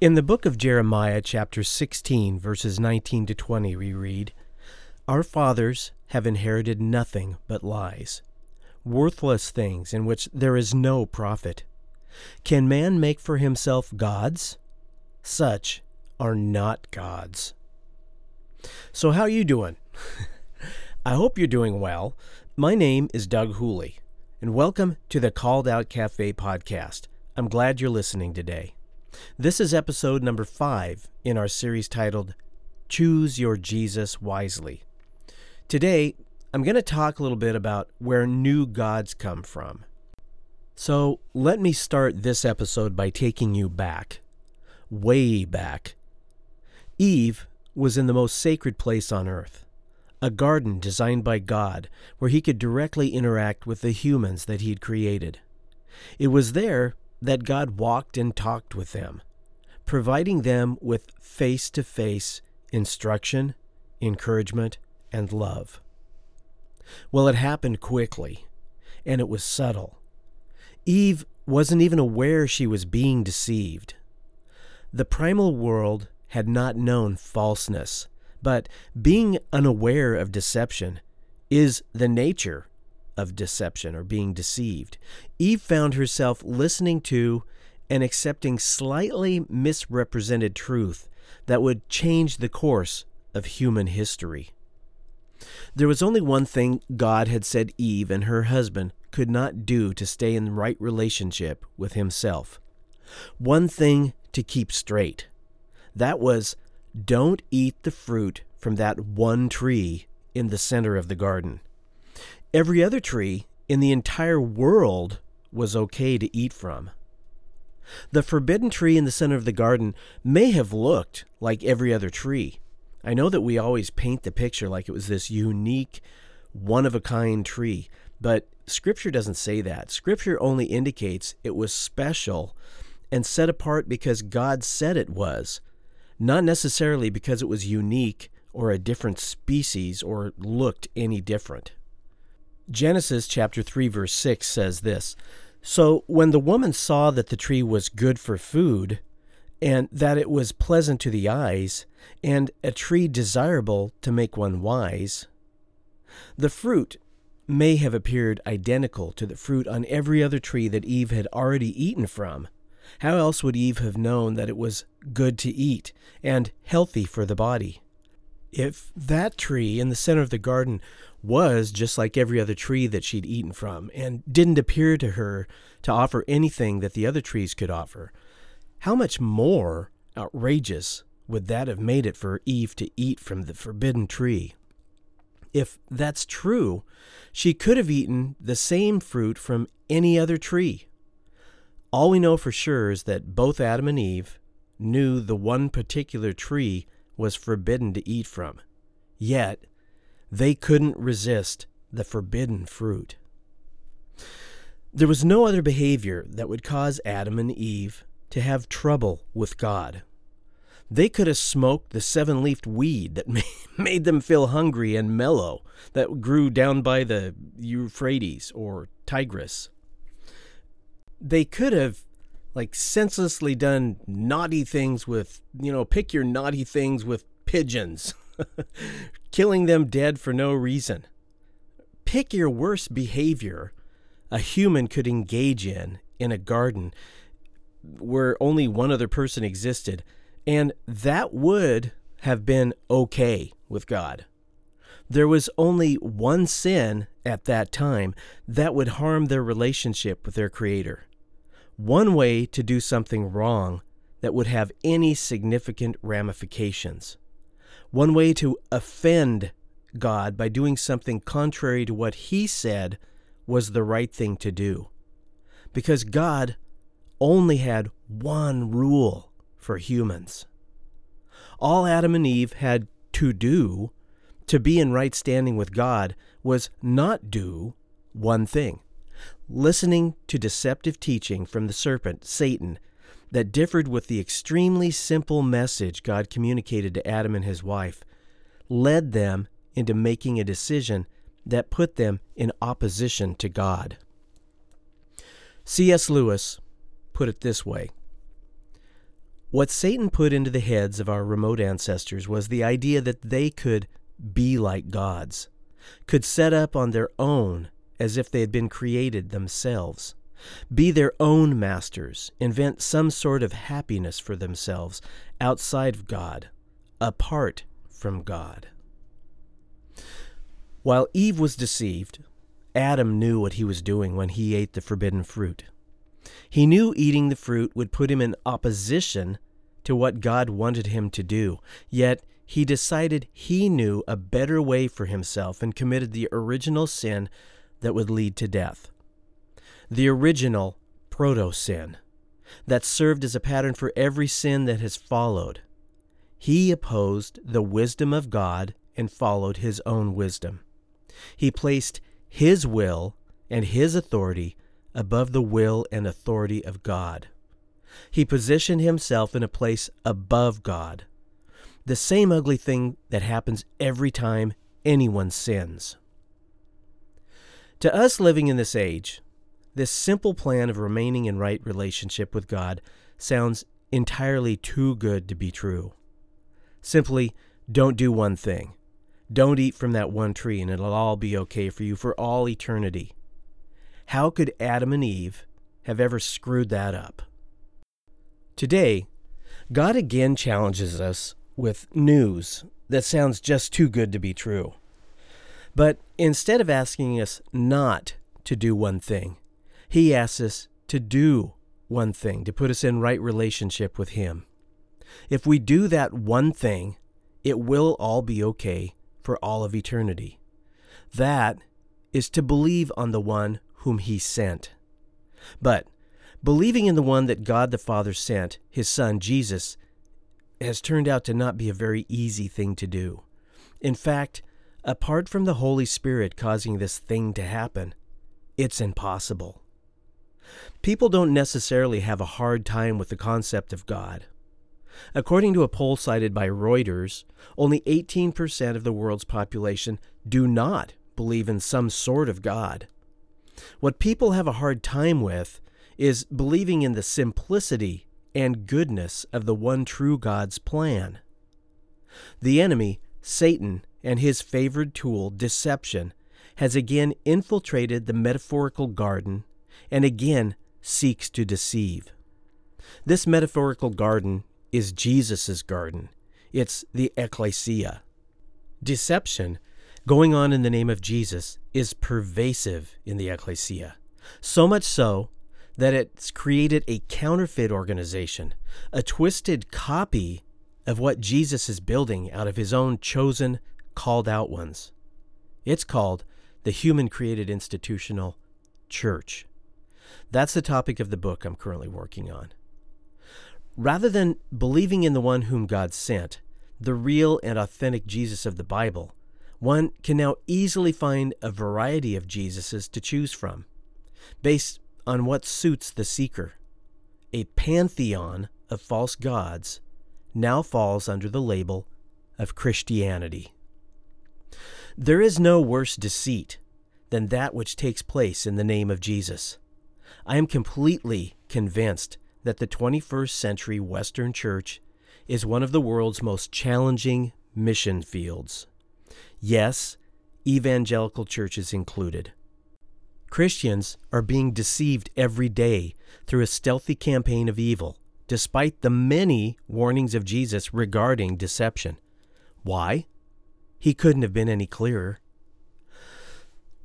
In the book of Jeremiah, chapter 16, verses 19 to 20, we read Our fathers have inherited nothing but lies, worthless things in which there is no profit. Can man make for himself gods? Such are not gods. So, how are you doing? I hope you're doing well. My name is Doug Hooley, and welcome to the Called Out Cafe podcast. I'm glad you're listening today. This is episode number five in our series titled Choose Your Jesus Wisely. Today, I'm going to talk a little bit about where new gods come from. So, let me start this episode by taking you back, way back. Eve was in the most sacred place on earth a garden designed by God where he could directly interact with the humans that he'd created. It was there that God walked and talked with them, providing them with face to face instruction, encouragement, and love. Well, it happened quickly, and it was subtle. Eve wasn't even aware she was being deceived. The primal world had not known falseness but being unaware of deception is the nature of deception or being deceived. Eve found herself listening to and accepting slightly misrepresented truth that would change the course of human history. There was only one thing God had said Eve and her husband could not do to stay in right relationship with Himself. One thing to keep straight. That was don't eat the fruit from that one tree in the center of the garden. Every other tree in the entire world was okay to eat from. The forbidden tree in the center of the garden may have looked like every other tree. I know that we always paint the picture like it was this unique, one of a kind tree, but Scripture doesn't say that. Scripture only indicates it was special and set apart because God said it was, not necessarily because it was unique or a different species or looked any different. Genesis chapter 3 verse 6 says this, So when the woman saw that the tree was good for food, and that it was pleasant to the eyes, and a tree desirable to make one wise, the fruit may have appeared identical to the fruit on every other tree that Eve had already eaten from. How else would Eve have known that it was good to eat and healthy for the body? If that tree in the center of the garden was just like every other tree that she'd eaten from and didn't appear to her to offer anything that the other trees could offer, how much more outrageous would that have made it for Eve to eat from the forbidden tree? If that's true, she could have eaten the same fruit from any other tree. All we know for sure is that both Adam and Eve knew the one particular tree was forbidden to eat from. Yet, they couldn't resist the forbidden fruit. There was no other behavior that would cause Adam and Eve to have trouble with God. They could have smoked the seven leafed weed that made them feel hungry and mellow that grew down by the Euphrates or Tigris they could have like senselessly done naughty things with, you know, pick your naughty things with pigeons, killing them dead for no reason. Pick your worst behavior a human could engage in in a garden where only one other person existed, and that would have been okay with God. There was only one sin at that time that would harm their relationship with their Creator one way to do something wrong that would have any significant ramifications. One way to offend God by doing something contrary to what He said was the right thing to do. Because God only had one rule for humans. All Adam and Eve had to do to be in right standing with God was not do one thing listening to deceptive teaching from the serpent, Satan, that differed with the extremely simple message God communicated to Adam and his wife, led them into making a decision that put them in opposition to God. C.S. Lewis put it this way What Satan put into the heads of our remote ancestors was the idea that they could be like gods, could set up on their own as if they had been created themselves, be their own masters, invent some sort of happiness for themselves outside of God, apart from God. While Eve was deceived, Adam knew what he was doing when he ate the forbidden fruit. He knew eating the fruit would put him in opposition to what God wanted him to do, yet he decided he knew a better way for himself and committed the original sin that would lead to death. The original proto sin that served as a pattern for every sin that has followed. He opposed the wisdom of God and followed his own wisdom. He placed his will and his authority above the will and authority of God. He positioned himself in a place above God. The same ugly thing that happens every time anyone sins. To us living in this age, this simple plan of remaining in right relationship with God sounds entirely too good to be true. Simply, don't do one thing. Don't eat from that one tree, and it'll all be okay for you for all eternity. How could Adam and Eve have ever screwed that up? Today, God again challenges us with news that sounds just too good to be true. But instead of asking us not to do one thing, He asks us to do one thing to put us in right relationship with Him. If we do that one thing, it will all be okay for all of eternity. That is to believe on the one whom he sent. But believing in the one that God the Father sent, his Son Jesus, has turned out to not be a very easy thing to do. In fact, apart from the Holy Spirit causing this thing to happen, it's impossible. People don't necessarily have a hard time with the concept of God. According to a poll cited by Reuters, only 18% of the world's population do not believe in some sort of God. What people have a hard time with is believing in the simplicity and goodness of the one true God's plan. The enemy, Satan, and his favored tool, deception, has again infiltrated the metaphorical garden and again seeks to deceive. This metaphorical garden is Jesus' garden. It's the ecclesia. Deception, going on in the name of Jesus, is pervasive in the ecclesia. So much so that it's created a counterfeit organization, a twisted copy of what Jesus is building out of his own chosen, called out ones. It's called the Human Created Institutional Church. That's the topic of the book I'm currently working on. Rather than believing in the one whom God sent, the real and authentic Jesus of the Bible, one can now easily find a variety of Jesuses to choose from, based on what suits the seeker. A pantheon of false gods now falls under the label of Christianity. There is no worse deceit than that which takes place in the name of Jesus. I am completely convinced that the 21st century Western Church is one of the world's most challenging mission fields. Yes, evangelical churches included. Christians are being deceived every day through a stealthy campaign of evil, despite the many warnings of Jesus regarding deception. Why? He couldn't have been any clearer.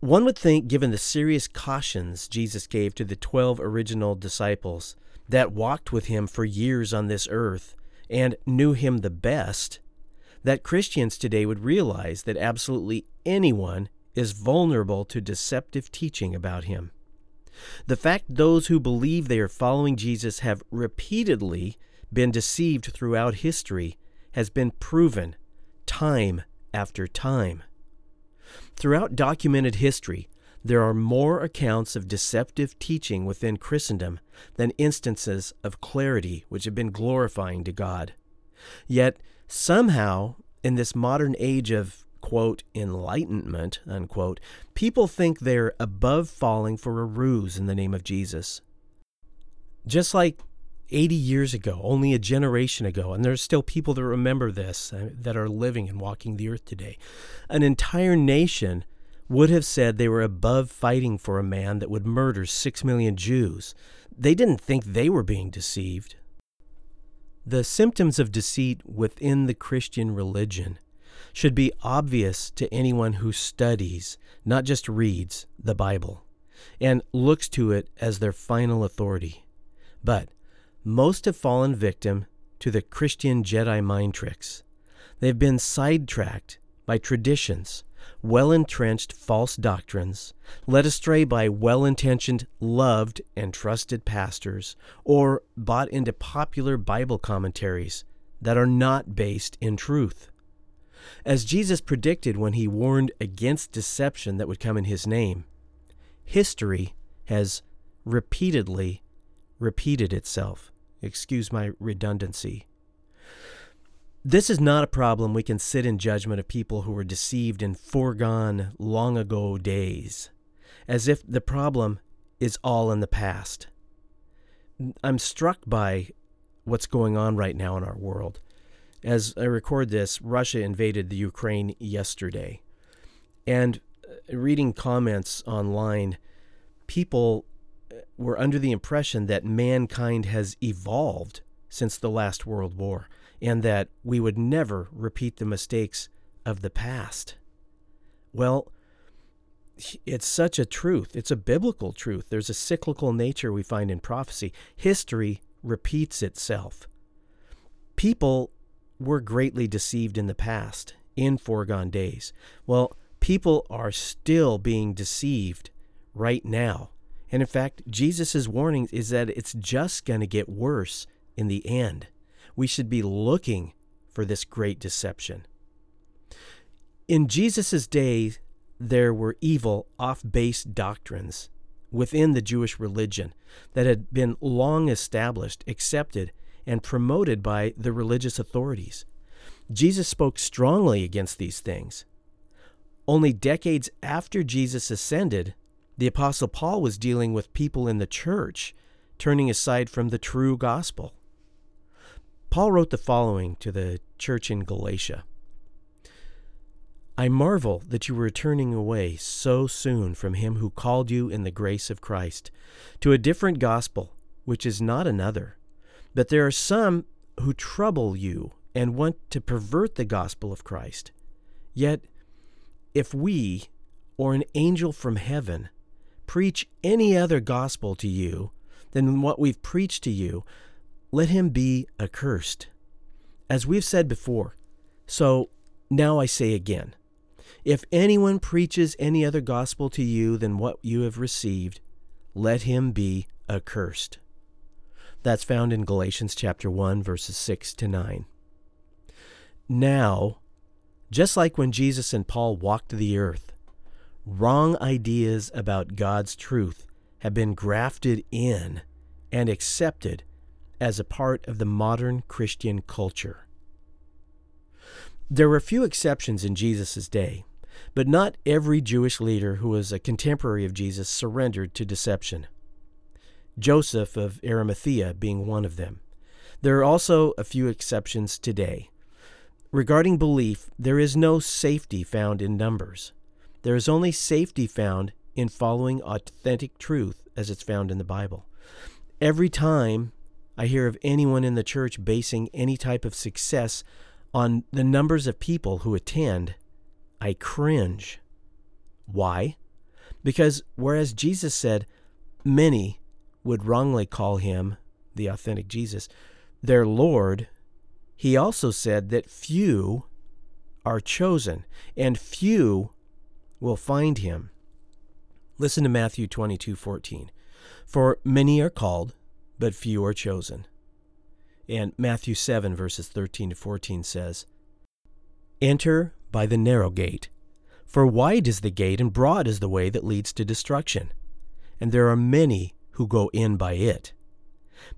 One would think, given the serious cautions Jesus gave to the twelve original disciples, that walked with him for years on this earth and knew him the best, that Christians today would realize that absolutely anyone is vulnerable to deceptive teaching about him. The fact those who believe they are following Jesus have repeatedly been deceived throughout history has been proven time after time. Throughout documented history, there are more accounts of deceptive teaching within Christendom than instances of clarity which have been glorifying to God. Yet, somehow, in this modern age of, quote, enlightenment, unquote, people think they're above falling for a ruse in the name of Jesus. Just like 80 years ago, only a generation ago, and there's still people that remember this uh, that are living and walking the earth today. An entire nation would have said they were above fighting for a man that would murder six million Jews. They didn't think they were being deceived. The symptoms of deceit within the Christian religion should be obvious to anyone who studies, not just reads, the Bible and looks to it as their final authority. But most have fallen victim to the Christian Jedi mind tricks. They've been sidetracked by traditions, well entrenched false doctrines, led astray by well intentioned, loved, and trusted pastors, or bought into popular Bible commentaries that are not based in truth. As Jesus predicted when he warned against deception that would come in his name, history has repeatedly repeated itself. Excuse my redundancy. This is not a problem we can sit in judgment of people who were deceived in foregone, long ago days, as if the problem is all in the past. I'm struck by what's going on right now in our world. As I record this, Russia invaded the Ukraine yesterday. And uh, reading comments online, people were under the impression that mankind has evolved since the last World War and that we would never repeat the mistakes of the past. Well, it's such a truth. It's a biblical truth. There's a cyclical nature we find in prophecy. History repeats itself. People were greatly deceived in the past, in foregone days. Well, people are still being deceived right now. And in fact, Jesus' warning is that it's just going to get worse in the end. We should be looking for this great deception. In Jesus' day, there were evil, off base doctrines within the Jewish religion that had been long established, accepted, and promoted by the religious authorities. Jesus spoke strongly against these things. Only decades after Jesus ascended, the Apostle Paul was dealing with people in the church turning aside from the true gospel. Paul wrote the following to the church in Galatia I marvel that you were turning away so soon from him who called you in the grace of Christ to a different gospel, which is not another. But there are some who trouble you and want to pervert the gospel of Christ. Yet, if we, or an angel from heaven, preach any other gospel to you than what we've preached to you, let him be accursed. As we've said before, so now I say again if anyone preaches any other gospel to you than what you have received, let him be accursed. That's found in Galatians chapter 1 verses 6 to 9. Now, just like when Jesus and Paul walked the earth, wrong ideas about God's truth have been grafted in and accepted as a part of the modern Christian culture. There were few exceptions in Jesus' day, but not every Jewish leader who was a contemporary of Jesus surrendered to deception. Joseph of Arimathea being one of them. There are also a few exceptions today. Regarding belief, there is no safety found in numbers. There is only safety found in following authentic truth as it's found in the Bible. Every time I hear of anyone in the church basing any type of success on the numbers of people who attend, I cringe. Why? Because whereas Jesus said many would wrongly call him, the authentic Jesus, their Lord, he also said that few are chosen, and few will find him. Listen to Matthew 22:14. For many are called, but few are chosen. And Matthew 7 verses 13 to 14 says, Enter by the narrow gate, for wide is the gate and broad is the way that leads to destruction, and there are many who go in by it.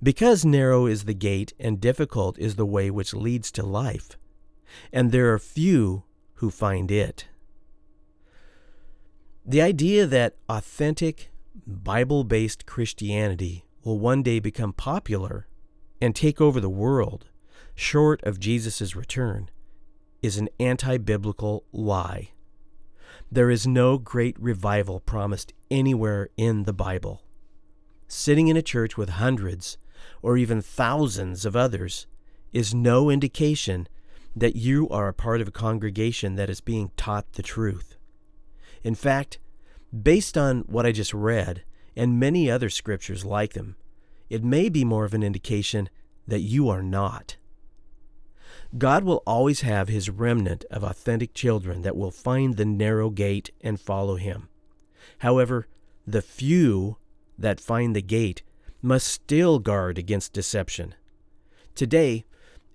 Because narrow is the gate and difficult is the way which leads to life, and there are few who find it. The idea that authentic, Bible based Christianity will one day become popular and take over the world, short of Jesus' return, is an anti biblical lie. There is no great revival promised anywhere in the Bible. Sitting in a church with hundreds or even thousands of others is no indication that you are a part of a congregation that is being taught the truth. In fact, based on what I just read and many other scriptures like them, it may be more of an indication that you are not. God will always have his remnant of authentic children that will find the narrow gate and follow him. However, the few that find the gate must still guard against deception. Today,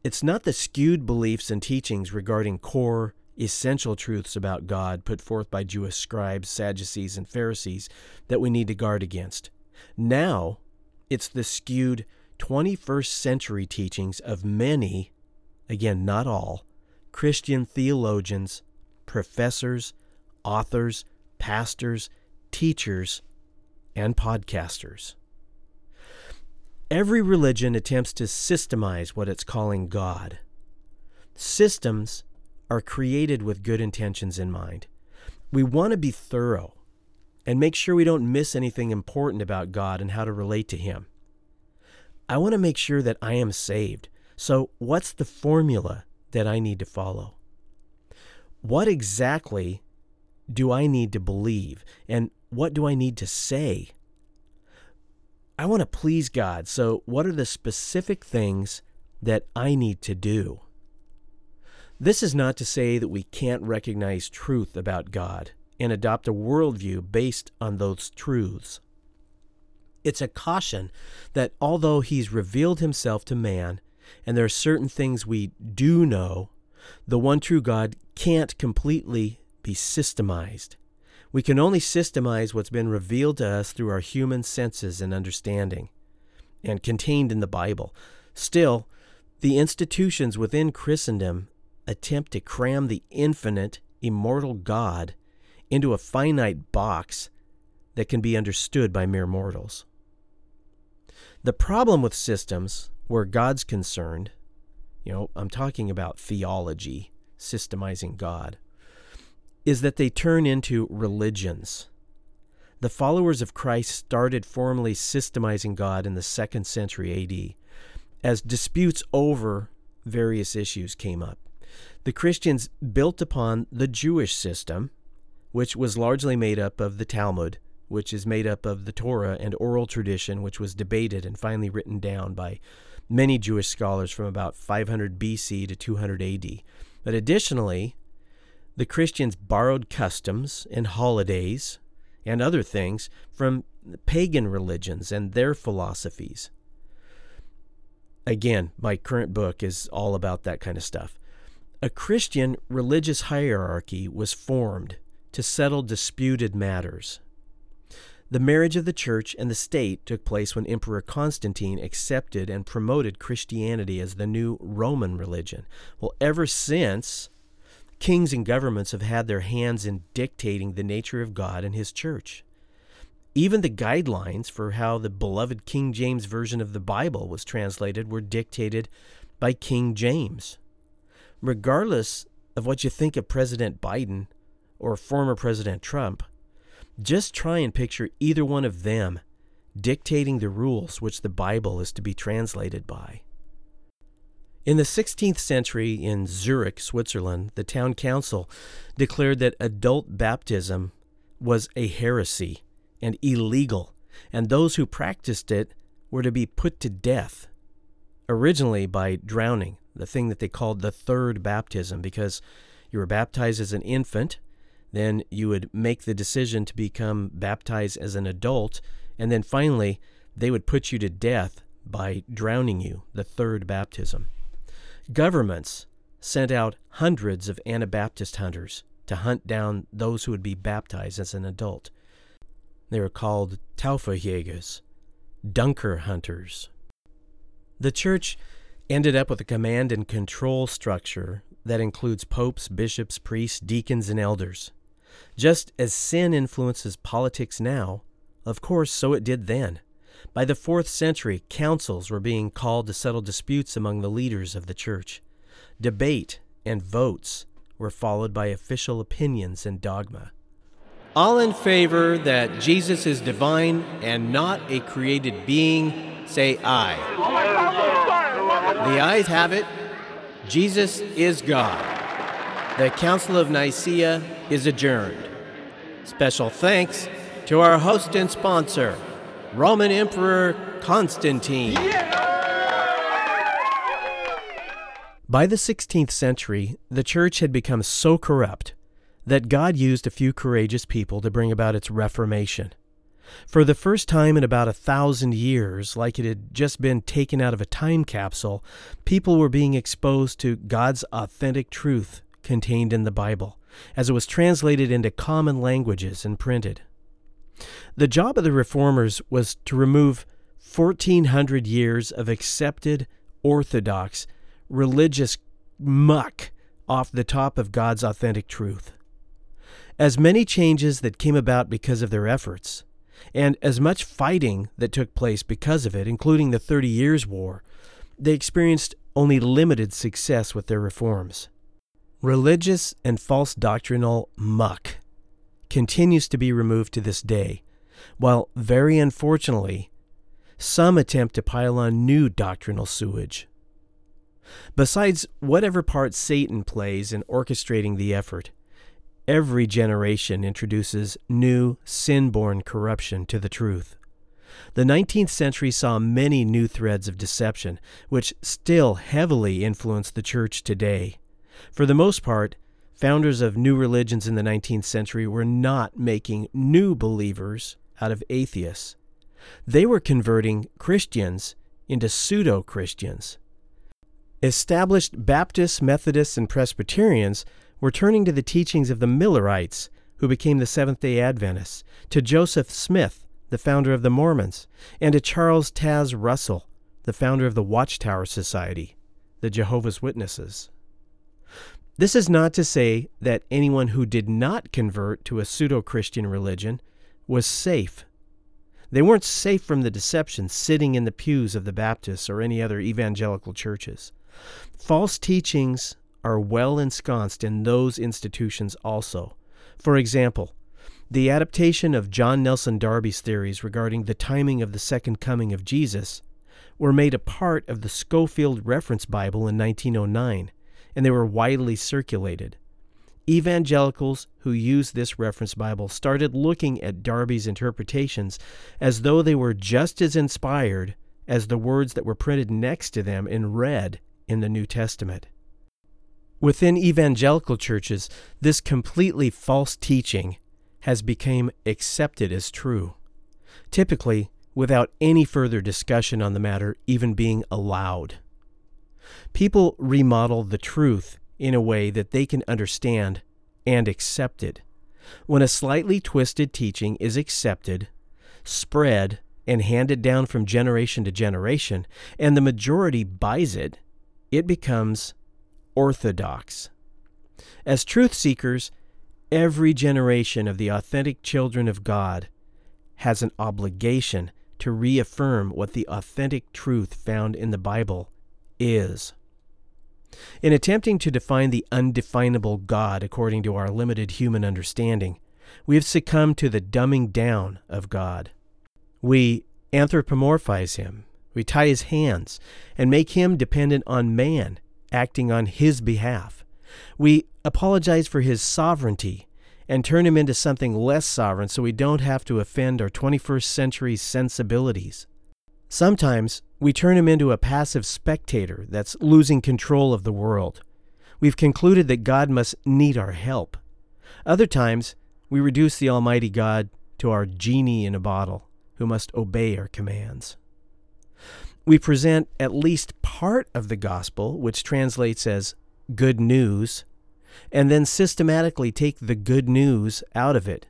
it's not the skewed beliefs and teachings regarding core, essential truths about God put forth by Jewish scribes, Sadducees, and Pharisees that we need to guard against. Now, it's the skewed 21st century teachings of many, again, not all, Christian theologians, professors, authors, pastors, teachers, and podcasters. Every religion attempts to systemize what it's calling God. Systems are created with good intentions in mind. We want to be thorough and make sure we don't miss anything important about God and how to relate to Him. I want to make sure that I am saved. So, what's the formula that I need to follow? What exactly do I need to believe? And what do I need to say? I want to please God. So, what are the specific things that I need to do? This is not to say that we can't recognize truth about God and adopt a worldview based on those truths. It's a caution that although He's revealed Himself to man, and there are certain things we do know, the one true God can't completely be systemized. We can only systemize what's been revealed to us through our human senses and understanding, and contained in the Bible. Still, the institutions within Christendom attempt to cram the infinite, immortal God into a finite box that can be understood by mere mortals. The problem with systems where God's concerned, you know, I'm talking about theology, systemizing God, is that they turn into religions. The followers of Christ started formally systemizing God in the second century AD as disputes over various issues came up. The Christians built upon the Jewish system, which was largely made up of the Talmud, which is made up of the Torah and oral tradition, which was debated and finally written down by many Jewish scholars from about 500 BC to 200 AD. But additionally, the Christians borrowed customs and holidays and other things from pagan religions and their philosophies. Again, my current book is all about that kind of stuff. A Christian religious hierarchy was formed to settle disputed matters. The marriage of the church and the state took place when Emperor Constantine accepted and promoted Christianity as the new Roman religion. Well, ever since, kings and governments have had their hands in dictating the nature of God and His church. Even the guidelines for how the beloved King James Version of the Bible was translated were dictated by King James regardless of what you think of President Biden or former President Trump, just try and picture either one of them dictating the rules which the Bible is to be translated by. In the 16th century in Zurich, Switzerland, the town council declared that adult baptism was a heresy and illegal, and those who practiced it were to be put to death, originally by drowning the thing that they called the third baptism, because you were baptized as an infant, then you would make the decision to become baptized as an adult, and then finally they would put you to death by drowning you, the third baptism. Governments sent out hundreds of Anabaptist hunters to hunt down those who would be baptized as an adult. They were called Taufejägers, Dunker hunters. The church ended up with a command and control structure that includes popes, bishops, priests, deacons, and elders. Just as sin influences politics now, of course, so it did then. By the fourth century, councils were being called to settle disputes among the leaders of the church. Debate and votes were followed by official opinions and dogma. All in favor that Jesus is divine and not a created being, say aye. The ayes have it. Jesus is God. The Council of Nicaea is adjourned. Special thanks to our host and sponsor, Roman Emperor Constantine. By the 16th century, the church had become so corrupt that God used a few courageous people to bring about its reformation. For the first time in about a thousand years, like it had just been taken out of a time capsule, people were being exposed to God's authentic truth contained in the Bible, as it was translated into common languages and printed. The job of the reformers was to remove 1400 years of accepted, orthodox, religious muck off the top of God's authentic truth. As many changes that came about because of their efforts, and as much fighting that took place because of it, including the Thirty Years' War, they experienced only limited success with their reforms. Religious and false doctrinal muck continues to be removed to this day, while very unfortunately, some attempt to pile on new doctrinal sewage. Besides whatever part Satan plays in orchestrating the effort, every generation introduces new, sin born corruption to the truth. The 19th century saw many new threads of deception, which still heavily influence the church today. For the most part, founders of new religions in the 19th century were not making new believers out of atheists. They were converting Christians into pseudo Christians. Established Baptists, Methodists, and Presbyterians were turning to the teachings of the Millerites, who became the Seventh day Adventists, to Joseph Smith, the founder of the Mormons, and to Charles Taze Russell, the founder of the Watchtower Society, the Jehovah's Witnesses. This is not to say that anyone who did not convert to a pseudo Christian religion was safe. They weren't safe from the deception sitting in the pews of the Baptists or any other evangelical churches. False teachings are well ensconced in those institutions also. For example, the adaptation of John Nelson Darby's theories regarding the timing of the second coming of Jesus were made a part of the Scofield Reference Bible in 1909, and they were widely circulated. Evangelicals who used this reference Bible started looking at Darby's interpretations as though they were just as inspired as the words that were printed next to them in red in the New Testament. Within evangelical churches, this completely false teaching has become accepted as true, typically without any further discussion on the matter even being allowed. People remodel the truth in a way that they can understand and accept it. When a slightly twisted teaching is accepted, spread, and handed down from generation to generation, and the majority buys it, it becomes orthodox. As truth seekers, every generation of the authentic children of God has an obligation to reaffirm what the authentic truth found in the Bible is. In attempting to define the undefinable God according to our limited human understanding, we have succumbed to the dumbing down of God. We anthropomorphize him, we tie his hands, and make him dependent on man, acting on his behalf. We apologize for his sovereignty and turn him into something less sovereign so we don't have to offend our 21st century sensibilities. Sometimes we turn him into a passive spectator that's losing control of the world. We've concluded that God must need our help. Other times, we reduce the Almighty God to our genie in a bottle who must obey our commands. We present at least part of the gospel, which translates as good news, and then systematically take the good news out of it.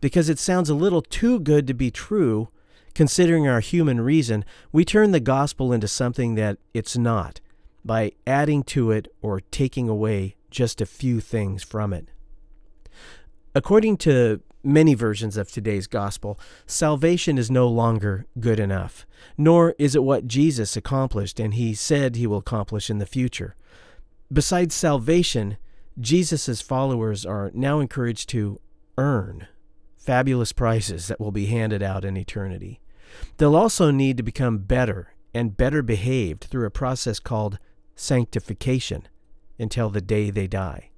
Because it sounds a little too good to be true, considering our human reason, we turn the gospel into something that it's not by adding to it or taking away just a few things from it. According to many versions of today's gospel, salvation is no longer good enough, nor is it what Jesus accomplished and he said he will accomplish in the future. Besides salvation, Jesus' followers are now encouraged to earn fabulous prizes that will be handed out in eternity. They'll also need to become better and better behaved through a process called sanctification until the day they die.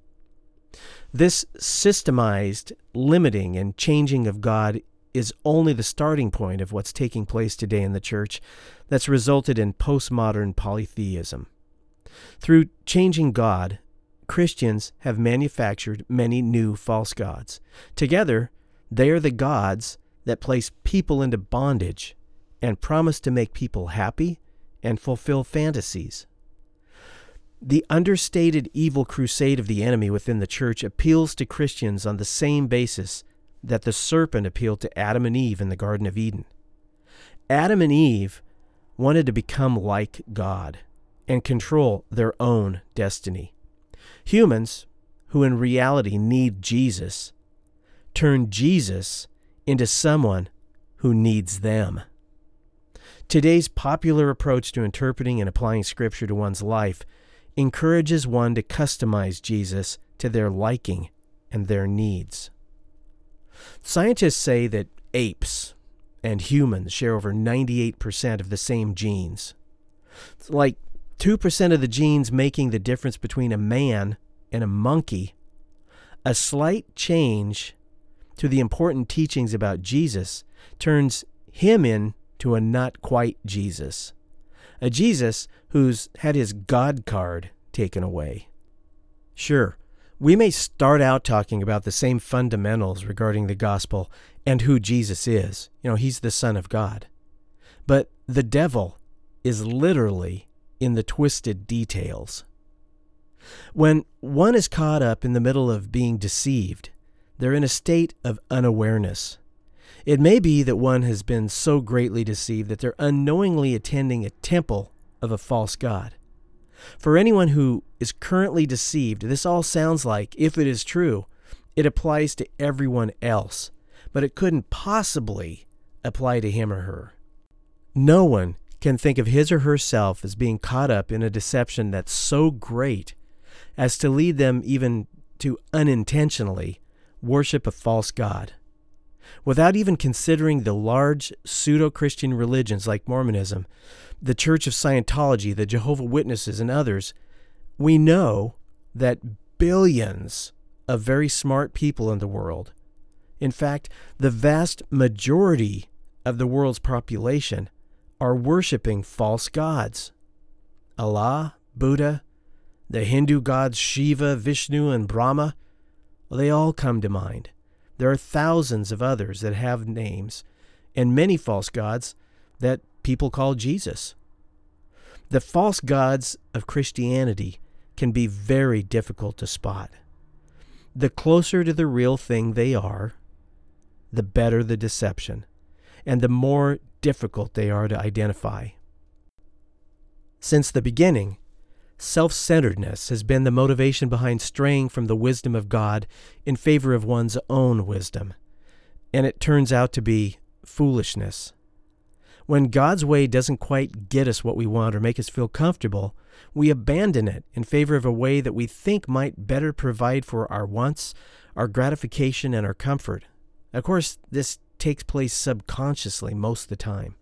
This systemized limiting and changing of God is only the starting point of what's taking place today in the church that's resulted in postmodern polytheism. Through changing God, Christians have manufactured many new false gods. Together, they are the gods that place people into bondage and promise to make people happy and fulfill fantasies. The understated evil crusade of the enemy within the church appeals to Christians on the same basis that the serpent appealed to Adam and Eve in the Garden of Eden. Adam and Eve wanted to become like God and control their own destiny. Humans, who in reality need Jesus, turn Jesus into someone who needs them. Today's popular approach to interpreting and applying Scripture to one's life encourages one to customize Jesus to their liking and their needs. Scientists say that apes and humans share over 98% of the same genes. It's like 2% of the genes making the difference between a man and a monkey. A slight change to the important teachings about Jesus turns him into a not quite Jesus a Jesus who's had his God card taken away. Sure, we may start out talking about the same fundamentals regarding the gospel and who Jesus is. You know, he's the Son of God. But the devil is literally in the twisted details. When one is caught up in the middle of being deceived, they're in a state of unawareness. It may be that one has been so greatly deceived that they're unknowingly attending a temple of a false god. For anyone who is currently deceived, this all sounds like, if it is true, it applies to everyone else, but it couldn't possibly apply to him or her. No one can think of his or herself as being caught up in a deception that's so great as to lead them even to unintentionally worship a false god without even considering the large pseudo Christian religions like Mormonism, the Church of Scientology, the Jehovah Witnesses, and others, we know that billions of very smart people in the world, in fact, the vast majority of the world's population, are worshiping false gods. Allah, Buddha, the Hindu gods Shiva, Vishnu, and Brahma, they all come to mind. There are thousands of others that have names, and many false gods that people call Jesus. The false gods of Christianity can be very difficult to spot. The closer to the real thing they are, the better the deception, and the more difficult they are to identify. Since the beginning, Self centeredness has been the motivation behind straying from the wisdom of God in favor of one's own wisdom, and it turns out to be foolishness. When God's way doesn't quite get us what we want or make us feel comfortable, we abandon it in favor of a way that we think might better provide for our wants, our gratification, and our comfort. Of course, this takes place subconsciously most of the time.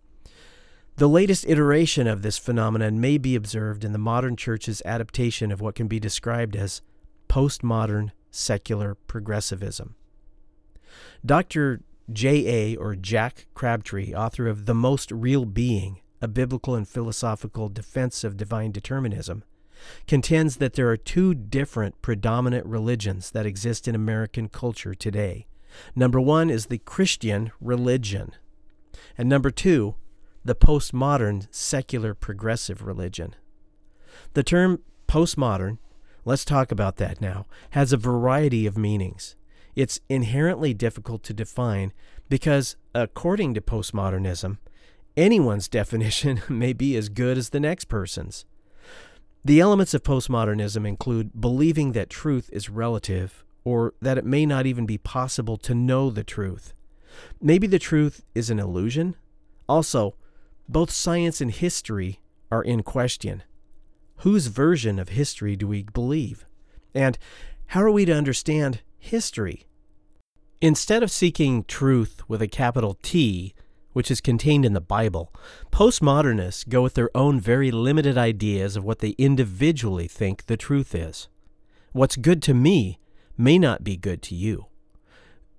The latest iteration of this phenomenon may be observed in the modern church's adaptation of what can be described as postmodern secular progressivism. Dr. J.A. or Jack Crabtree, author of The Most Real Being, a biblical and philosophical defense of divine determinism, contends that there are two different predominant religions that exist in American culture today. Number one is the Christian religion, and number two the postmodern secular progressive religion. The term postmodern, let's talk about that now, has a variety of meanings. It's inherently difficult to define because, according to postmodernism, anyone's definition may be as good as the next person's. The elements of postmodernism include believing that truth is relative or that it may not even be possible to know the truth. Maybe the truth is an illusion. Also, both science and history are in question. Whose version of history do we believe? And how are we to understand history? Instead of seeking truth with a capital T, which is contained in the Bible, postmodernists go with their own very limited ideas of what they individually think the truth is. What's good to me may not be good to you.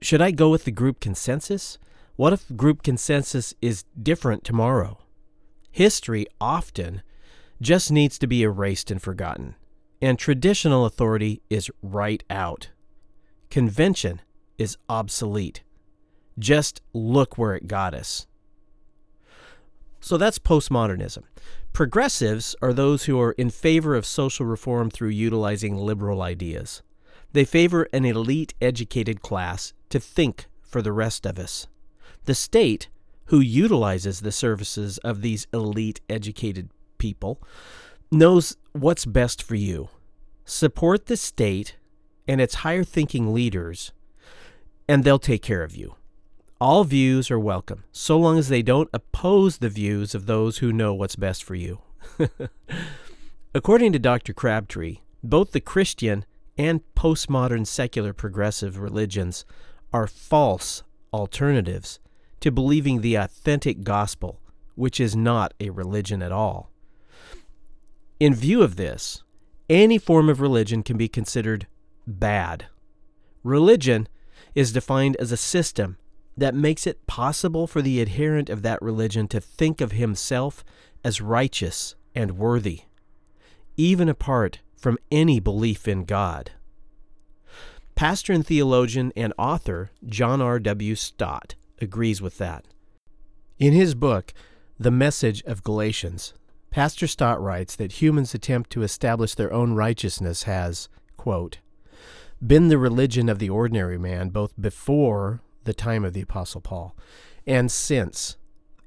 Should I go with the group consensus? What if group consensus is different tomorrow? History often just needs to be erased and forgotten, and traditional authority is right out. Convention is obsolete. Just look where it got us. So that's postmodernism. Progressives are those who are in favor of social reform through utilizing liberal ideas. They favor an elite educated class to think for the rest of us. The state, who utilizes the services of these elite educated people, knows what's best for you. Support the state and its higher thinking leaders, and they'll take care of you. All views are welcome, so long as they don't oppose the views of those who know what's best for you. According to Dr. Crabtree, both the Christian and postmodern secular progressive religions are false alternatives to believing the authentic gospel, which is not a religion at all. In view of this, any form of religion can be considered bad. Religion is defined as a system that makes it possible for the adherent of that religion to think of himself as righteous and worthy, even apart from any belief in God. Pastor and theologian and author John R. W. Stott agrees with that. In his book, The Message of Galatians, Pastor Stott writes that humans' attempt to establish their own righteousness has, quote, been the religion of the ordinary man both before the time of the Apostle Paul and since.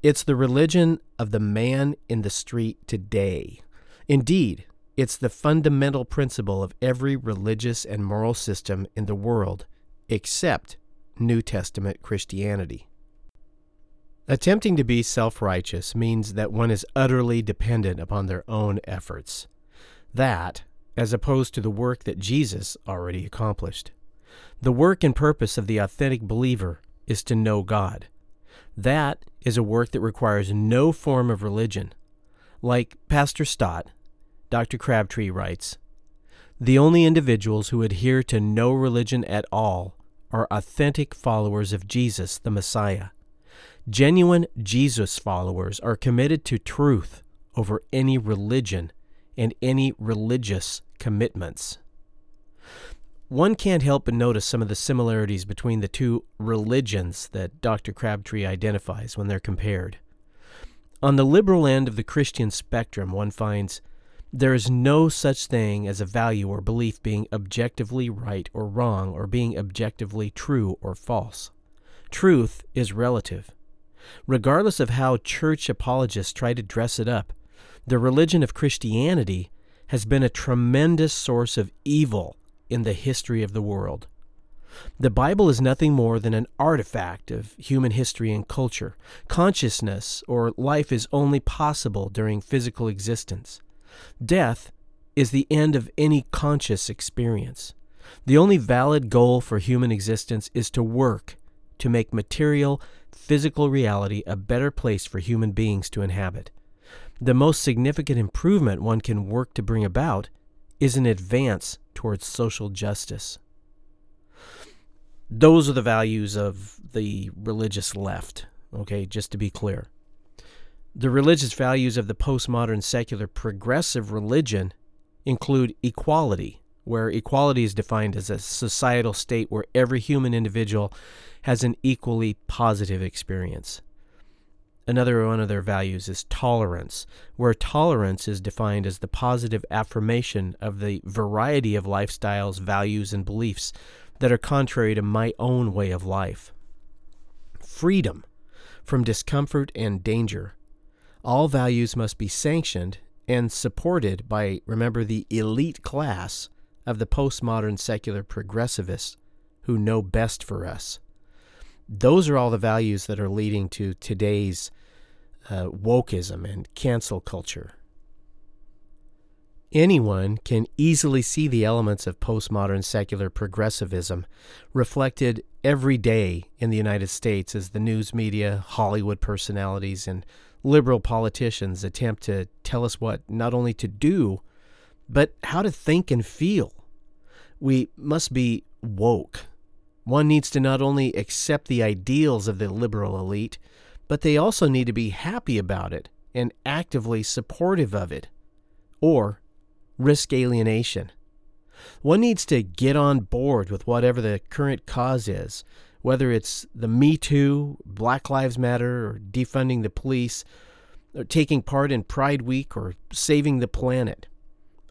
It's the religion of the man in the street today. Indeed, it's the fundamental principle of every religious and moral system in the world except New Testament Christianity. Attempting to be self righteous means that one is utterly dependent upon their own efforts. That, as opposed to the work that Jesus already accomplished. The work and purpose of the authentic believer is to know God. That is a work that requires no form of religion. Like Pastor Stott, Dr. Crabtree writes The only individuals who adhere to no religion at all are authentic followers of Jesus, the Messiah. Genuine Jesus followers are committed to truth over any religion and any religious commitments. One can't help but notice some of the similarities between the two religions that Dr. Crabtree identifies when they're compared. On the liberal end of the Christian spectrum, one finds there is no such thing as a value or belief being objectively right or wrong or being objectively true or false. Truth is relative. Regardless of how church apologists try to dress it up, the religion of Christianity has been a tremendous source of evil in the history of the world. The Bible is nothing more than an artifact of human history and culture. Consciousness or life is only possible during physical existence. Death is the end of any conscious experience. The only valid goal for human existence is to work to make material, physical reality a better place for human beings to inhabit. The most significant improvement one can work to bring about is an advance towards social justice. Those are the values of the religious left, okay, just to be clear. The religious values of the postmodern secular progressive religion include equality, where equality is defined as a societal state where every human individual has an equally positive experience. Another one of their values is tolerance, where tolerance is defined as the positive affirmation of the variety of lifestyles, values, and beliefs that are contrary to my own way of life. Freedom from discomfort and danger. All values must be sanctioned and supported by, remember, the elite class of the postmodern secular progressivists who know best for us. Those are all the values that are leading to today's uh, wokeism and cancel culture. Anyone can easily see the elements of postmodern secular progressivism reflected every day in the United States as the news media, Hollywood personalities, and liberal politicians attempt to tell us what not only to do, but how to think and feel. We must be woke. One needs to not only accept the ideals of the liberal elite, but they also need to be happy about it and actively supportive of it. Or risk alienation. One needs to get on board with whatever the current cause is, whether it's the Me Too, Black Lives Matter, or defunding the police, or taking part in Pride Week, or saving the planet.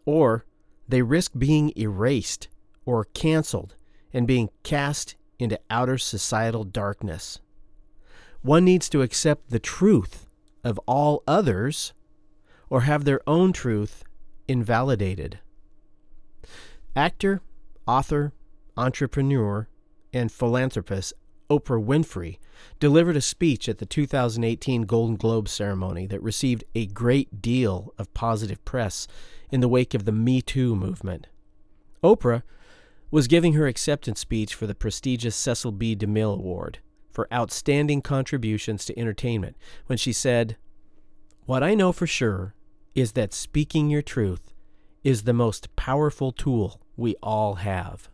Or they risk being erased or canceled and being cast into outer societal darkness. One needs to accept the truth of all others or have their own truth invalidated. Actor, author, entrepreneur, and philanthropist Oprah Winfrey delivered a speech at the 2018 Golden Globe ceremony that received a great deal of positive press in the wake of the Me Too movement. Oprah was giving her acceptance speech for the prestigious Cecil B. DeMille Award for outstanding contributions to entertainment when she said, What I know for sure is that speaking your truth is the most powerful tool we all have.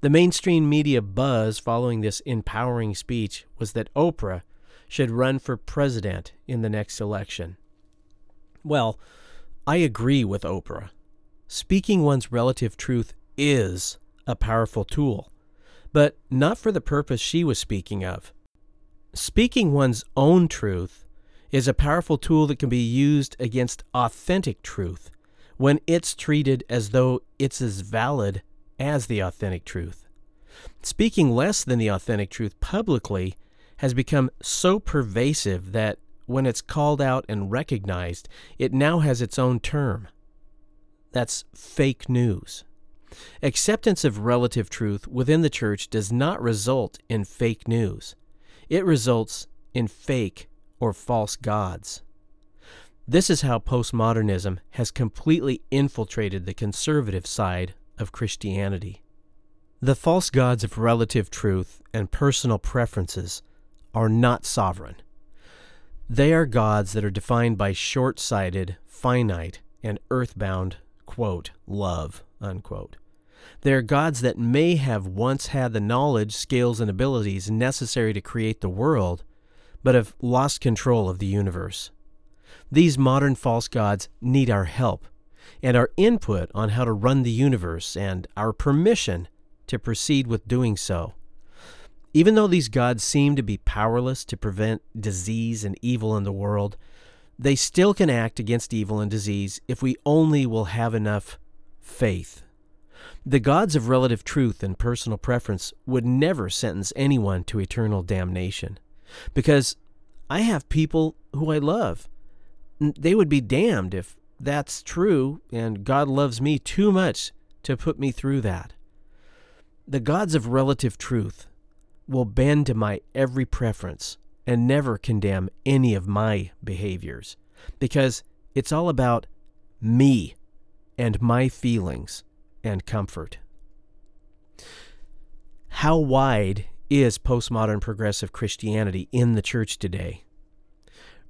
The mainstream media buzz following this empowering speech was that Oprah should run for president in the next election. Well, I agree with Oprah. Speaking one's relative truth is a powerful tool, but not for the purpose she was speaking of. Speaking one's own truth is a powerful tool that can be used against authentic truth when it's treated as though it's as valid as the authentic truth. Speaking less than the authentic truth publicly has become so pervasive that when it's called out and recognized, it now has its own term. That's fake news. Acceptance of relative truth within the church does not result in fake news. It results in fake or false gods. This is how postmodernism has completely infiltrated the conservative side of Christianity. The false gods of relative truth and personal preferences are not sovereign. They are gods that are defined by short sighted, finite, and earthbound, quote, love, unquote. They are gods that may have once had the knowledge, skills, and abilities necessary to create the world, but have lost control of the universe. These modern false gods need our help and our input on how to run the universe and our permission to proceed with doing so. Even though these gods seem to be powerless to prevent disease and evil in the world, they still can act against evil and disease if we only will have enough faith. The gods of relative truth and personal preference would never sentence anyone to eternal damnation because I have people who I love. They would be damned if that's true, and God loves me too much to put me through that. The gods of relative truth will bend to my every preference and never condemn any of my behaviors because it's all about me and my feelings and comfort. How wide is postmodern progressive Christianity in the church today?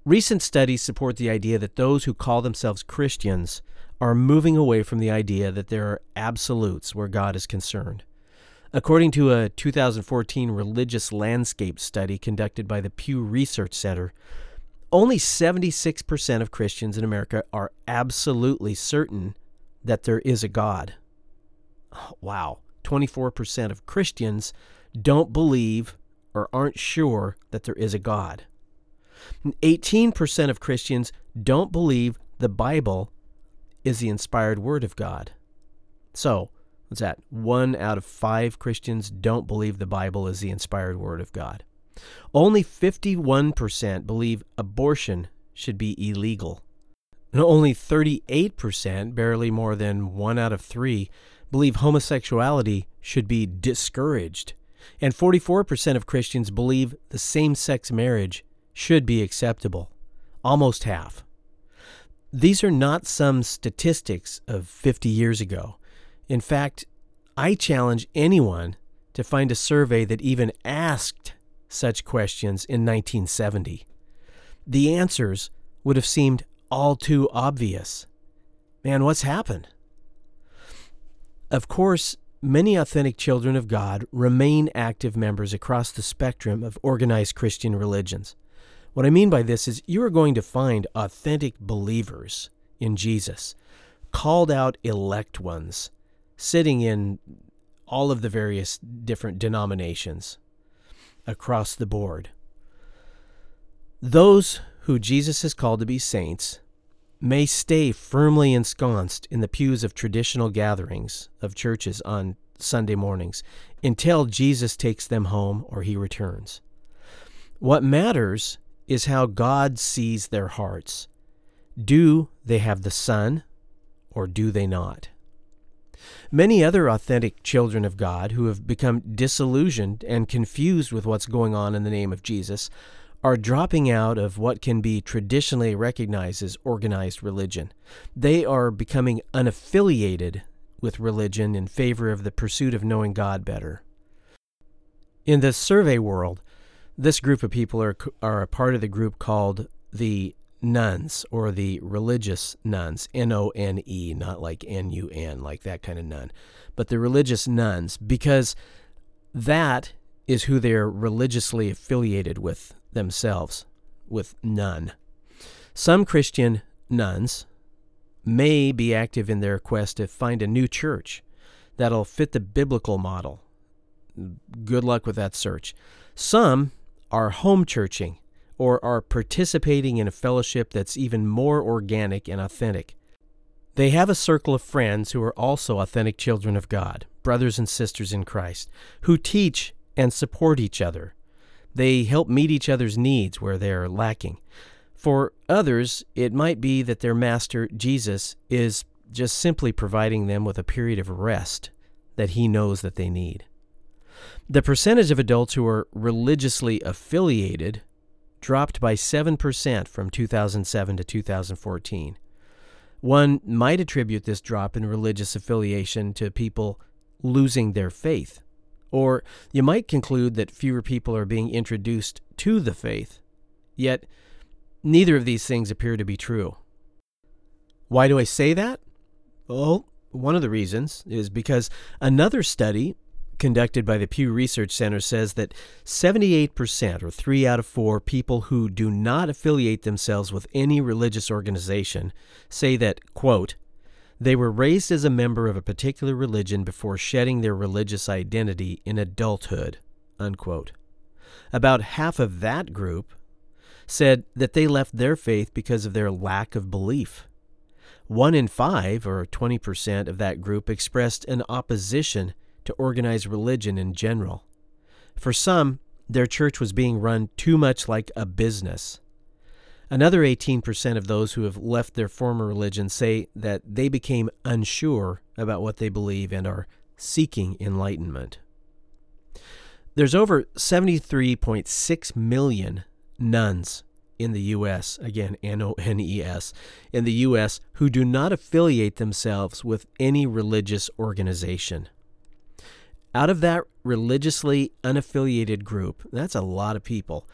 Recent studies support the idea that those who call themselves Christians are moving away from the idea that there are absolutes where God is concerned. According to a 2014 religious landscape study conducted by the Pew Research Center, only 76% of Christians in America are absolutely certain that there is a God. Wow. 24% of Christians don't believe or aren't sure that there is a God. 18% of Christians don't believe the Bible is the inspired word of God. So, what's that? One out of five Christians don't believe the Bible is the inspired word of God. Only 51% believe abortion should be illegal. And only 38%, barely more than one out of three, believe homosexuality should be discouraged. And 44% of Christians believe the same sex marriage should be acceptable. Almost half. These are not some statistics of 50 years ago. In fact, I challenge anyone to find a survey that even asked such questions in 1970. The answers would have seemed all too obvious. Man, what's happened? Of course, many authentic children of God remain active members across the spectrum of organized Christian religions. What I mean by this is you are going to find authentic believers in Jesus, called out elect ones, sitting in all of the various different denominations across the board. Those who Jesus has called to be saints may stay firmly ensconced in the pews of traditional gatherings of churches on Sunday mornings until Jesus takes them home or he returns. What matters is how God sees their hearts. Do they have the Son or do they not? Many other authentic children of God who have become disillusioned and confused with what's going on in the name of Jesus are dropping out of what can be traditionally recognized as organized religion. They are becoming unaffiliated with religion in favor of the pursuit of knowing God better. In the survey world, this group of people are, are a part of the group called the nuns or the religious nuns N O N E, not like N U N, like that kind of nun, but the religious nuns because that is who they're religiously affiliated with themselves, with none. Some Christian nuns may be active in their quest to find a new church that'll fit the biblical model. Good luck with that search. Some are home churching or are participating in a fellowship that's even more organic and authentic. They have a circle of friends who are also authentic children of God, brothers and sisters in Christ, who teach and support each other they help meet each other's needs where they are lacking. For others, it might be that their master, Jesus, is just simply providing them with a period of rest that he knows that they need. The percentage of adults who are religiously affiliated dropped by 7% from 2007 to 2014. One might attribute this drop in religious affiliation to people losing their faith. Or you might conclude that fewer people are being introduced to the faith. Yet, neither of these things appear to be true. Why do I say that? Well, one of the reasons is because another study conducted by the Pew Research Center says that 78%, or three out of four, people who do not affiliate themselves with any religious organization say that, quote, they were raised as a member of a particular religion before shedding their religious identity in adulthood. Unquote. About half of that group said that they left their faith because of their lack of belief. One in five, or 20% of that group, expressed an opposition to organized religion in general. For some, their church was being run too much like a business. Another 18% of those who have left their former religion say that they became unsure about what they believe and are seeking enlightenment. There's over 73.6 million nuns in the U.S., again, N O N E S, in the U.S., who do not affiliate themselves with any religious organization. Out of that religiously unaffiliated group, that's a lot of people,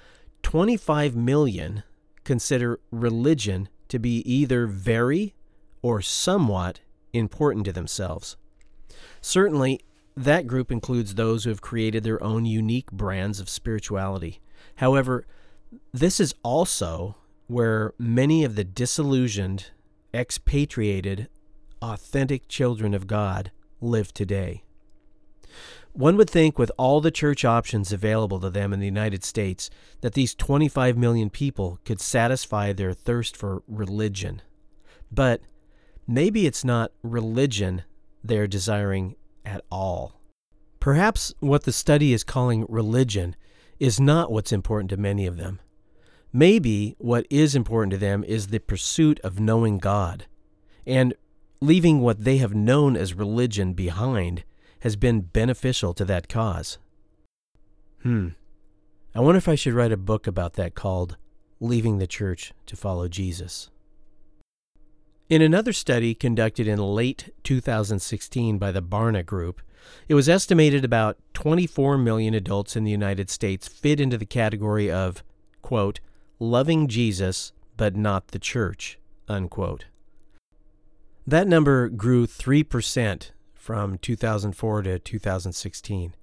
25 million consider religion to be either very or somewhat important to themselves. Certainly, that group includes those who have created their own unique brands of spirituality. However, this is also where many of the disillusioned, expatriated, authentic children of God live today. One would think, with all the church options available to them in the United States, that these 25 million people could satisfy their thirst for religion. But maybe it's not religion they're desiring at all. Perhaps what the study is calling religion is not what's important to many of them. Maybe what is important to them is the pursuit of knowing God, and leaving what they have known as religion behind has been beneficial to that cause. Hmm. I wonder if I should write a book about that called Leaving the Church to Follow Jesus. In another study conducted in late 2016 by the Barna Group, it was estimated about 24 million adults in the United States fit into the category of, quote, loving Jesus but not the church, unquote. That number grew 3% from 2004 to 2016.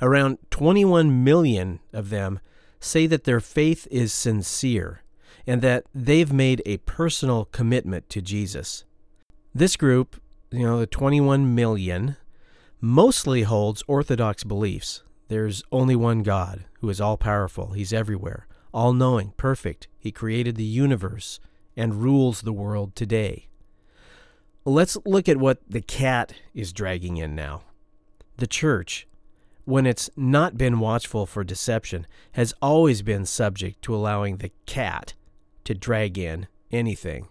Around 21 million of them say that their faith is sincere and that they've made a personal commitment to Jesus. This group, you know, the 21 million, mostly holds orthodox beliefs. There's only one God who is all powerful, He's everywhere, all knowing, perfect. He created the universe and rules the world today. Let's look at what the cat is dragging in now. The church, when it's not been watchful for deception, has always been subject to allowing the cat to drag in anything.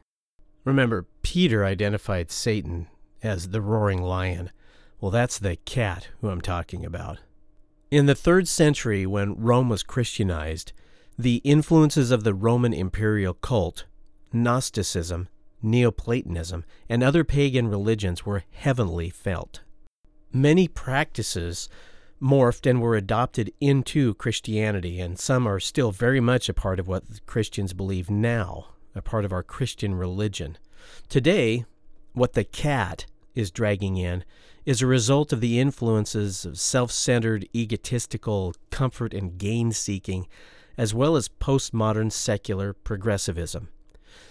Remember, Peter identified Satan as the roaring lion. Well, that's the cat who I'm talking about. In the third century, when Rome was Christianized, the influences of the Roman imperial cult, Gnosticism, Neoplatonism, and other pagan religions were heavily felt. Many practices morphed and were adopted into Christianity, and some are still very much a part of what Christians believe now, a part of our Christian religion. Today, what the cat is dragging in is a result of the influences of self centered, egotistical comfort and gain seeking, as well as postmodern secular progressivism.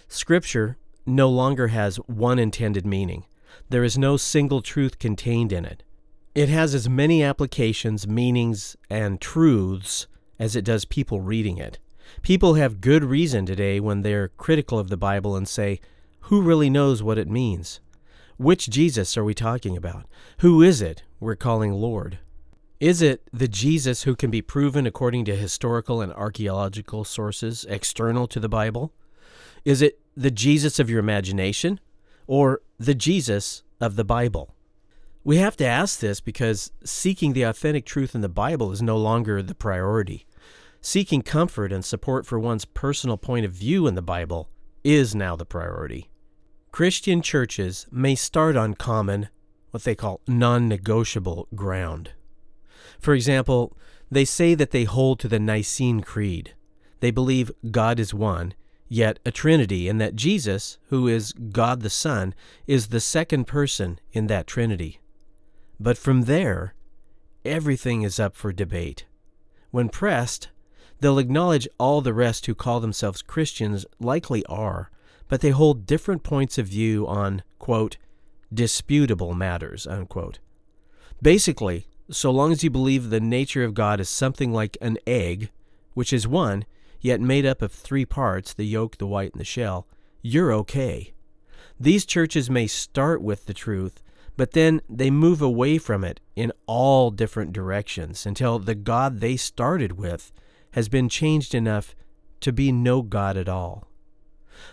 Scripture no longer has one intended meaning. There is no single truth contained in it. It has as many applications, meanings, and truths as it does people reading it. People have good reason today when they're critical of the Bible and say, who really knows what it means? Which Jesus are we talking about? Who is it we're calling Lord? Is it the Jesus who can be proven according to historical and archaeological sources external to the Bible? Is it the Jesus of your imagination or the Jesus of the Bible? We have to ask this because seeking the authentic truth in the Bible is no longer the priority. Seeking comfort and support for one's personal point of view in the Bible is now the priority. Christian churches may start on common, what they call non negotiable ground. For example, they say that they hold to the Nicene Creed. They believe God is one, yet a Trinity, and that Jesus, who is God the Son, is the second person in that Trinity. But from there, everything is up for debate. When pressed, they'll acknowledge all the rest who call themselves Christians likely are, but they hold different points of view on, quote, disputable matters, unquote. Basically, so long as you believe the nature of God is something like an egg, which is one, yet made up of three parts the yolk, the white, and the shell you're okay. These churches may start with the truth, but then they move away from it in all different directions until the God they started with has been changed enough to be no God at all.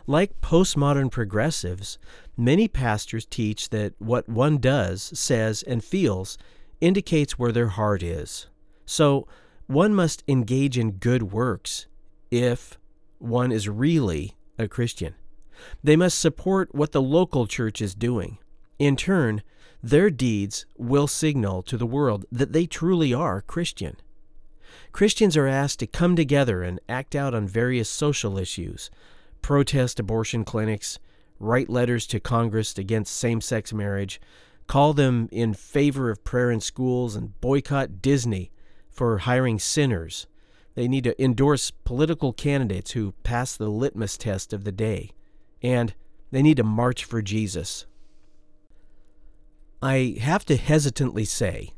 Like postmodern progressives, many pastors teach that what one does, says, and feels indicates where their heart is. So one must engage in good works if one is really a Christian. They must support what the local church is doing. In turn, their deeds will signal to the world that they truly are Christian. Christians are asked to come together and act out on various social issues, protest abortion clinics, write letters to Congress against same sex marriage, call them in favor of prayer in schools, and boycott Disney for hiring sinners. They need to endorse political candidates who pass the litmus test of the day. And they need to march for Jesus. I have to hesitantly say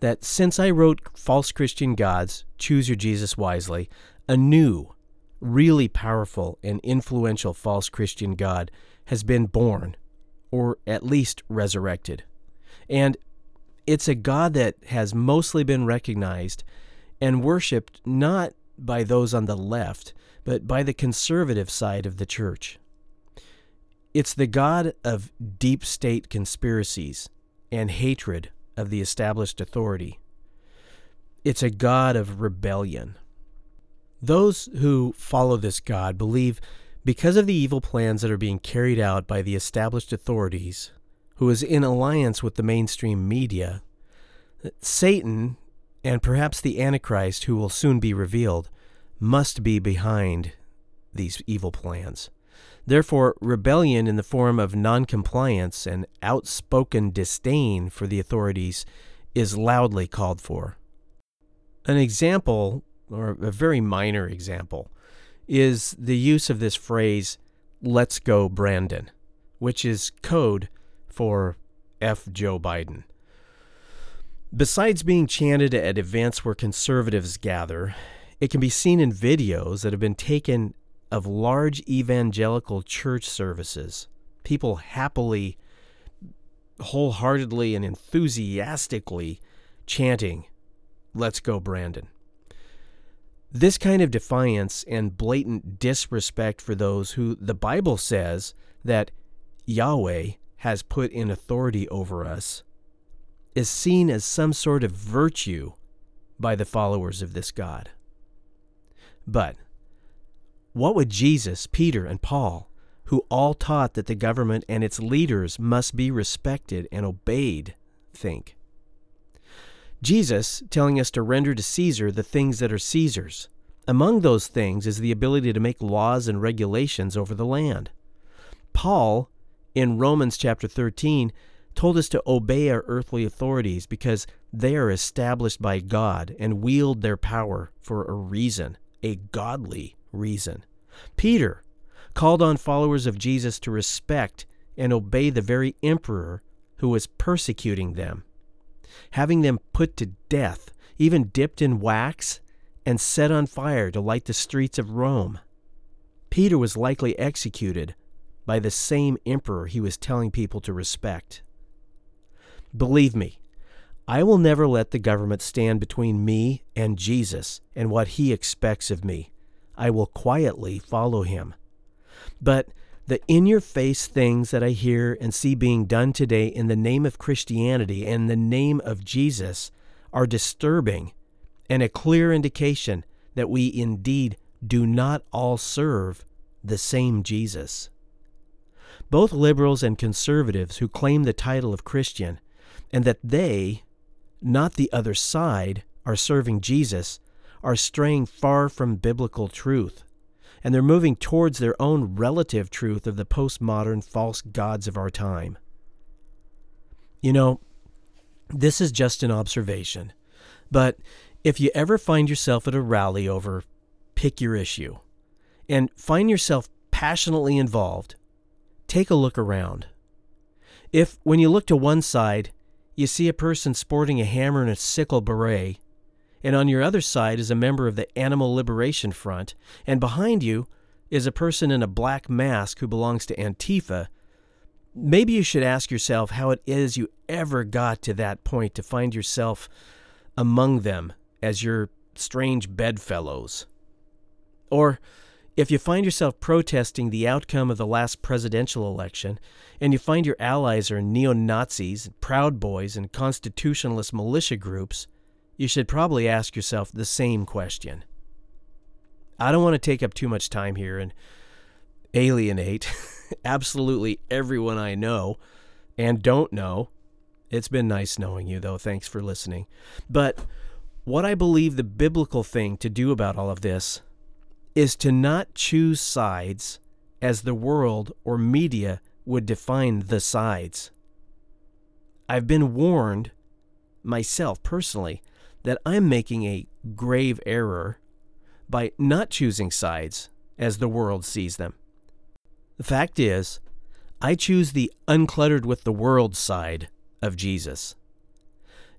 that since I wrote False Christian Gods, Choose Your Jesus Wisely, a new, really powerful and influential false Christian God has been born, or at least resurrected. And it's a God that has mostly been recognized and worshiped not by those on the left, but by the conservative side of the church. It's the God of deep state conspiracies and hatred of the established authority. It's a God of rebellion. Those who follow this God believe because of the evil plans that are being carried out by the established authorities, who is in alliance with the mainstream media, that Satan, and perhaps the Antichrist, who will soon be revealed, must be behind these evil plans. Therefore, rebellion in the form of noncompliance and outspoken disdain for the authorities is loudly called for. An example, or a very minor example, is the use of this phrase, let's go Brandon, which is code for F. Joe Biden. Besides being chanted at events where conservatives gather, it can be seen in videos that have been taken of large evangelical church services. People happily, wholeheartedly, and enthusiastically chanting, Let's go, Brandon. This kind of defiance and blatant disrespect for those who the Bible says that Yahweh has put in authority over us is seen as some sort of virtue by the followers of this God. But what would Jesus, Peter, and Paul, who all taught that the government and its leaders must be respected and obeyed, think? Jesus telling us to render to Caesar the things that are Caesar's. Among those things is the ability to make laws and regulations over the land. Paul, in Romans chapter 13, told us to obey our earthly authorities because they are established by God and wield their power for a reason, a godly reason. Peter called on followers of Jesus to respect and obey the very emperor who was persecuting them having them put to death, even dipped in wax and set on fire to light the streets of Rome. Peter was likely executed by the same emperor he was telling people to respect. Believe me, I will never let the government stand between me and Jesus and what he expects of me. I will quietly follow him. But the in your face things that I hear and see being done today in the name of Christianity and the name of Jesus are disturbing and a clear indication that we indeed do not all serve the same Jesus. Both liberals and conservatives who claim the title of Christian and that they, not the other side, are serving Jesus are straying far from biblical truth and they're moving towards their own relative truth of the postmodern false gods of our time. You know, this is just an observation, but if you ever find yourself at a rally over pick your issue and find yourself passionately involved, take a look around. If, when you look to one side, you see a person sporting a hammer and a sickle beret, and on your other side is a member of the Animal Liberation Front, and behind you is a person in a black mask who belongs to Antifa, maybe you should ask yourself how it is you ever got to that point to find yourself among them as your strange bedfellows. Or if you find yourself protesting the outcome of the last presidential election, and you find your allies are neo Nazis, Proud Boys, and constitutionalist militia groups, you should probably ask yourself the same question. I don't want to take up too much time here and alienate absolutely everyone I know and don't know. It's been nice knowing you, though. Thanks for listening. But what I believe the biblical thing to do about all of this is to not choose sides as the world or media would define the sides. I've been warned myself personally that I'm making a grave error by not choosing sides as the world sees them. The fact is, I choose the uncluttered with the world side of Jesus.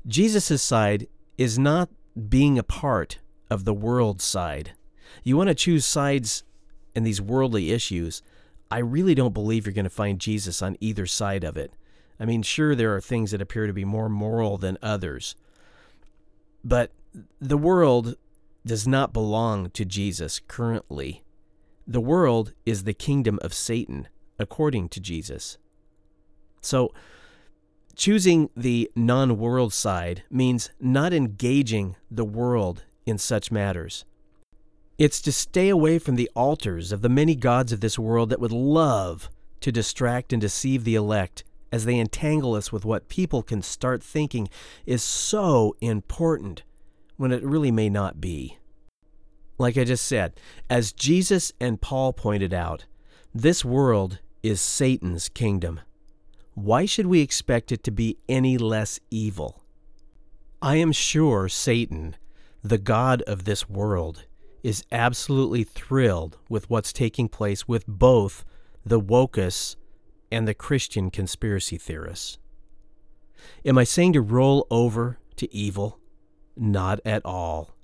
Jesus' side is not being a part of the world side. You want to choose sides in these worldly issues. I really don't believe you're going to find Jesus on either side of it. I mean, sure, there are things that appear to be more moral than others, but the world does not belong to Jesus currently the world is the kingdom of Satan, according to Jesus. So, choosing the non world side means not engaging the world in such matters. It's to stay away from the altars of the many gods of this world that would love to distract and deceive the elect as they entangle us with what people can start thinking is so important when it really may not be. Like I just said, as Jesus and Paul pointed out, this world is Satan's kingdom. Why should we expect it to be any less evil? I am sure Satan, the God of this world, is absolutely thrilled with what's taking place with both the wokus and the Christian conspiracy theorists. Am I saying to roll over to evil? Not at all.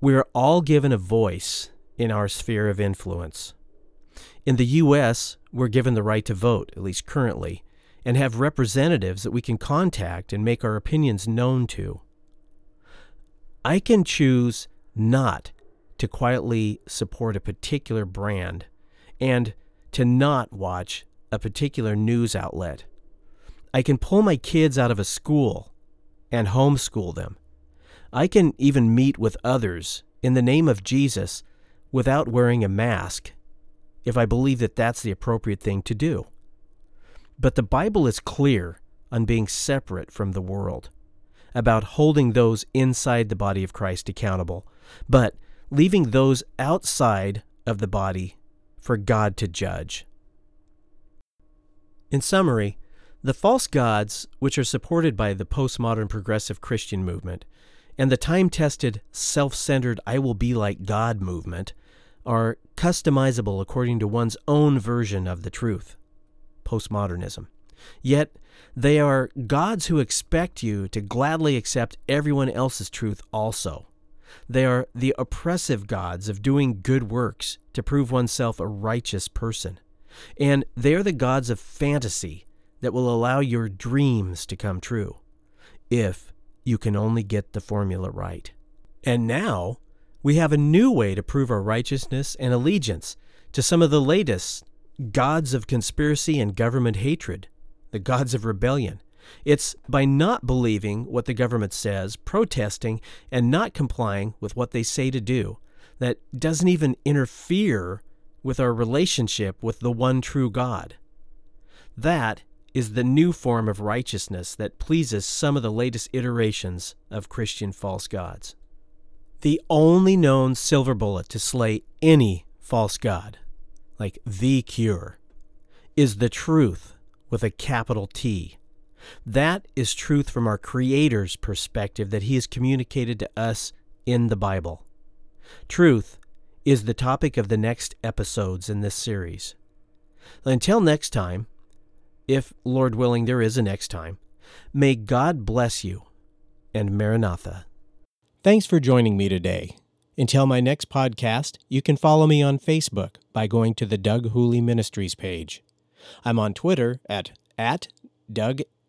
We're all given a voice in our sphere of influence. In the U.S., we're given the right to vote, at least currently, and have representatives that we can contact and make our opinions known to. I can choose not to quietly support a particular brand and to not watch a particular news outlet. I can pull my kids out of a school and homeschool them. I can even meet with others in the name of Jesus without wearing a mask if I believe that that's the appropriate thing to do. But the Bible is clear on being separate from the world, about holding those inside the body of Christ accountable, but leaving those outside of the body for God to judge. In summary, the false gods, which are supported by the postmodern progressive Christian movement, and the time tested, self centered, I will be like God movement, are customizable according to one's own version of the truth, postmodernism. Yet, they are gods who expect you to gladly accept everyone else's truth also. They are the oppressive gods of doing good works to prove oneself a righteous person. And they are the gods of fantasy that will allow your dreams to come true, if you can only get the formula right. And now, we have a new way to prove our righteousness and allegiance to some of the latest gods of conspiracy and government hatred, the gods of rebellion. It's by not believing what the government says, protesting, and not complying with what they say to do that doesn't even interfere with our relationship with the one true God. That is the new form of righteousness that pleases some of the latest iterations of Christian false gods. The only known silver bullet to slay any false god, like the cure, is the truth with a capital T. That is truth from our Creator's perspective that He has communicated to us in the Bible. Truth is the topic of the next episodes in this series. Until next time, if, Lord willing, there is a next time, may God bless you and Maranatha. Thanks for joining me today. Until my next podcast, you can follow me on Facebook by going to the Doug Hooley Ministries page. I'm on Twitter at, at Doug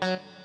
Thank you.